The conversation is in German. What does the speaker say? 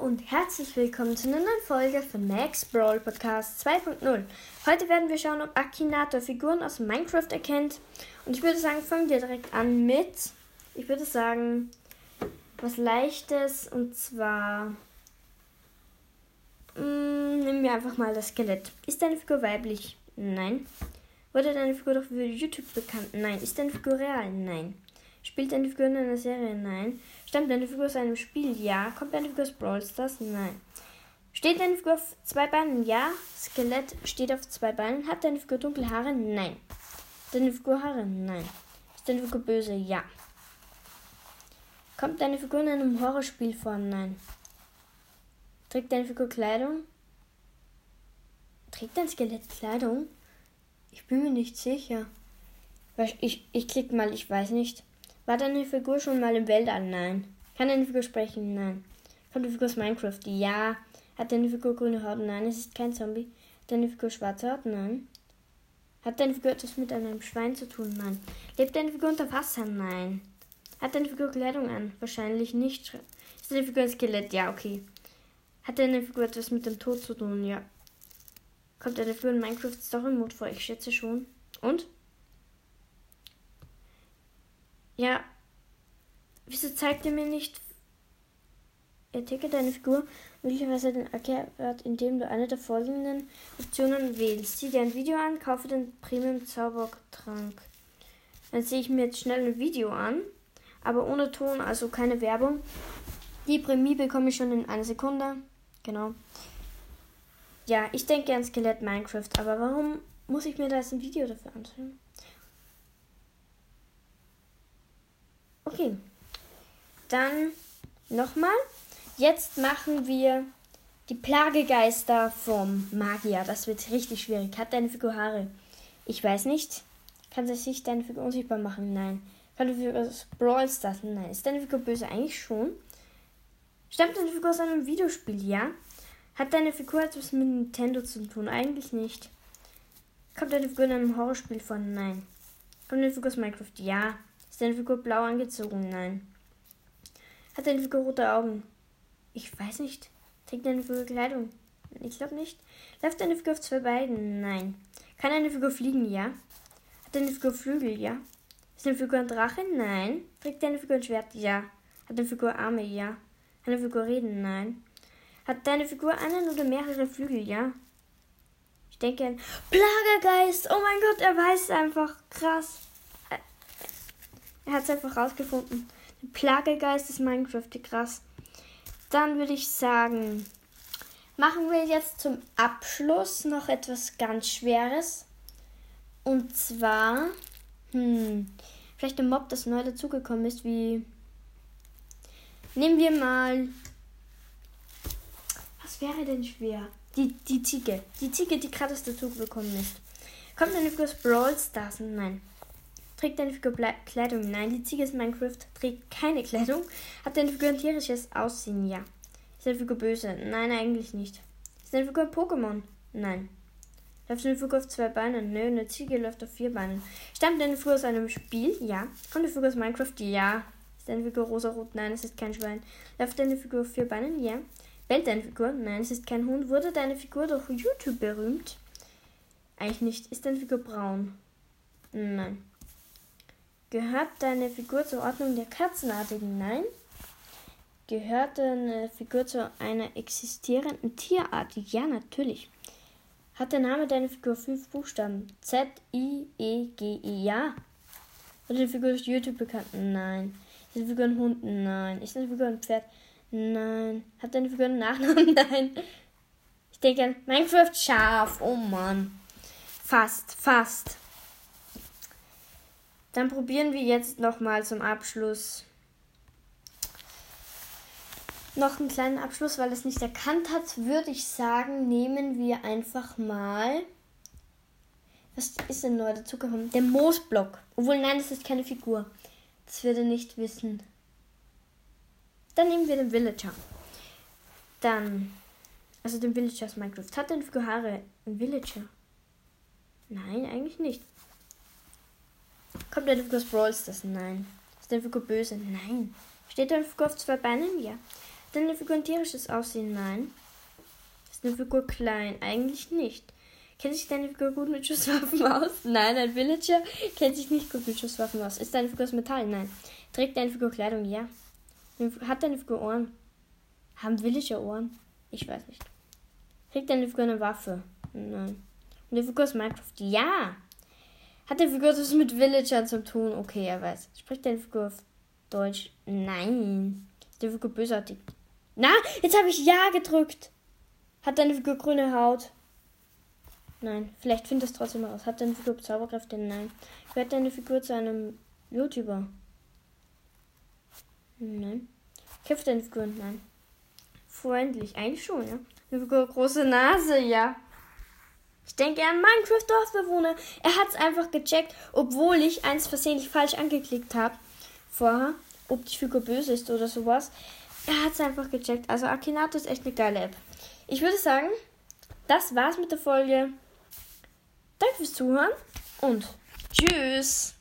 und herzlich willkommen zu einer neuen Folge von Max Brawl Podcast 2.0. Heute werden wir schauen, ob Akinator Figuren aus Minecraft erkennt. Und ich würde sagen, fangen wir direkt an mit, ich würde sagen, was Leichtes und zwar mh, mm, nehmen wir einfach mal das Skelett. Ist deine Figur weiblich? Nein. Wurde deine Figur doch für YouTube bekannt? Nein. Ist deine Figur real? Nein. Spielt deine Figur in einer Serie? Nein. Stammt deine Figur aus einem Spiel? Ja. Kommt deine Figur aus Brawl Stars? Nein. Steht deine Figur auf zwei Beinen? Ja. Skelett steht auf zwei Beinen. Hat deine Figur dunkle Haare? Nein. Deine Figur Haare? Nein. Ist deine Figur böse? Ja. Kommt deine Figur in einem Horrorspiel vor? Nein. Trägt deine Figur Kleidung? Trägt dein Skelett Kleidung? Ich bin mir nicht sicher. Ich, ich klick mal, ich weiß nicht. War deine Figur schon mal im Weltall? Nein. Kann deine Figur sprechen? Nein. Kommt die Figur aus Minecraft? Ja. Hat deine Figur grüne Haut? Nein. Es ist kein Zombie. Hat deine Figur schwarze Haut? Nein. Hat deine Figur etwas mit einem Schwein zu tun? Nein. Lebt deine Figur unter Wasser? Nein. Hat deine Figur Kleidung an? Wahrscheinlich nicht. Ist deine Figur ein Skelett? Ja, okay. Hat deine Figur etwas mit dem Tod zu tun? Ja. Kommt deine Figur in Minecraft Story Mode vor? Ich schätze schon. Und? Ja. Wieso zeigt ihr mir nicht? Entdecke deine Figur möglicherweise den Erklärwert, indem du eine der folgenden Optionen wählst. Sieh dir ein Video an, kaufe den Premium Zaubertrank. Dann sehe ich mir jetzt schnell ein Video an, aber ohne Ton, also keine Werbung. Die Prämie bekomme ich schon in einer Sekunde. Genau. Ja, ich denke an Skelett Minecraft, aber warum muss ich mir da jetzt ein Video dafür anschauen? Okay. Dann nochmal. Jetzt machen wir die Plagegeister vom Magier. Das wird richtig schwierig. Hat deine Figur Haare? Ich weiß nicht. Kann sich deine Figur unsichtbar machen? Nein. Kann die Figur Brawl Stars? Nein. Ist deine Figur böse? Eigentlich schon. Stammt deine Figur aus einem Videospiel? Ja. Hat deine Figur etwas mit Nintendo zu tun? Eigentlich nicht. Kommt deine Figur in einem Horrorspiel von? Nein. Kommt deine Figur aus Minecraft? Ja. Ist deine Figur blau angezogen? Nein. Hat deine Figur rote Augen? Ich weiß nicht. Trägt deine Figur Kleidung? Ich glaube nicht. Läuft deine Figur auf zwei Beinen? Nein. Kann deine Figur fliegen? Ja. Hat deine Figur Flügel? Ja. Ist deine Figur ein Drache? Nein. Trägt deine Figur ein Schwert? Ja. Hat deine Figur Arme? Ja. Hat deine Figur Reden? Nein. Hat deine Figur einen oder mehrere Flügel? Ja. Ich denke an Plagergeist. Oh mein Gott, er weiß einfach. Krass. Er hat es einfach rausgefunden. Der Plagegeist ist Minecraft, krass. Dann würde ich sagen, machen wir jetzt zum Abschluss noch etwas ganz Schweres. Und zwar, hm, vielleicht ein Mob, das neu dazugekommen ist, wie. Nehmen wir mal. Was wäre denn schwer? Die, die Ziege. Die Ziege, die gerade dazugekommen ist. Kommt eine Figur Brawl Stars? Nein. Trägt deine Figur Kleidung? Nein. Die Ziege ist Minecraft trägt keine Kleidung. Hat deine Figur ein tierisches Aussehen? Ja. Ist deine Figur böse? Nein, eigentlich nicht. Ist deine Figur ein Pokémon? Nein. Läuft deine Figur auf zwei Beinen? Nö, eine Ziege läuft auf vier Beinen. Stammt deine Figur aus einem Spiel? Ja. Kommt deine Figur aus Minecraft? Ja. Ist deine Figur rosa-rot? Nein, es ist kein Schwein. Läuft deine Figur auf vier Beinen? Ja. Bellt deine Figur? Nein, es ist kein Hund. Wurde deine Figur durch YouTube berühmt? Eigentlich nicht. Ist deine Figur braun? Nein. Gehört deine Figur zur Ordnung der Katzenartigen? Nein. Gehört deine Figur zu einer existierenden Tierart? Ja, natürlich. Hat der Name deiner Figur fünf Buchstaben? Z, I, E, G, I. Ja. Wird deine Figur durch YouTube bekannt? Nein. Ist deine Figur ein Hund? Nein. Ist deine Figur ein Pferd? Nein. Hat deine Figur einen Nachnamen? Nein. Ich denke an Minecraft Schaf. Oh Mann. Fast, fast. Dann probieren wir jetzt nochmal zum Abschluss noch einen kleinen Abschluss, weil es nicht erkannt hat, würde ich sagen, nehmen wir einfach mal. Was ist denn neu dazugekommen? Der Moosblock. Obwohl, nein, das ist keine Figur. Das wird er nicht wissen. Dann nehmen wir den Villager. Dann. Also den Villager aus Minecraft. Hat denn Figur Haare ein Villager? Nein, eigentlich nicht. Kommt der Figur aus Brawl Stars? Nein. Ist der Figur böse? Nein. Steht der Figur auf zwei Beinen? Ja. Ist deine Figur ein tierisches Aussehen? Nein. Ist deine Figur klein? Eigentlich nicht. Kennt sich deine Figur gut mit Schusswaffen aus? Nein, ein Villager kennt sich nicht gut mit Schusswaffen aus. Ist deine Figur aus Metall? Nein. Trägt deine Figur Kleidung? Ja. Hat deine Figur Ohren? Haben Villager Ohren? Ich weiß nicht. Trägt deine Figur eine Waffe? Nein. Und die Figur aus Minecraft? Ja. Hat die Figur das mit Villagern zu tun? Okay, er weiß. Spricht deine Figur auf Deutsch? Nein. Ist die Figur bösartig? Na, jetzt habe ich Ja gedrückt. Hat deine Figur grüne Haut? Nein. Vielleicht findet es trotzdem raus. Hat deine Figur Zauberkräfte? Nein. Gehört deine Figur zu einem YouTuber? Nein. Kämpft deine Figur? Nein. Freundlich. Eigentlich schon, ja. Eine Figur große Nase, ja. Ich denke an Minecraft Dorfbewohner. Er hat es einfach gecheckt, obwohl ich eins versehentlich falsch angeklickt habe vorher, ob die Figur böse ist oder sowas. Er hat es einfach gecheckt. Also Akinato ist echt eine geile App. Ich würde sagen, das war's mit der Folge. Danke fürs Zuhören und tschüss.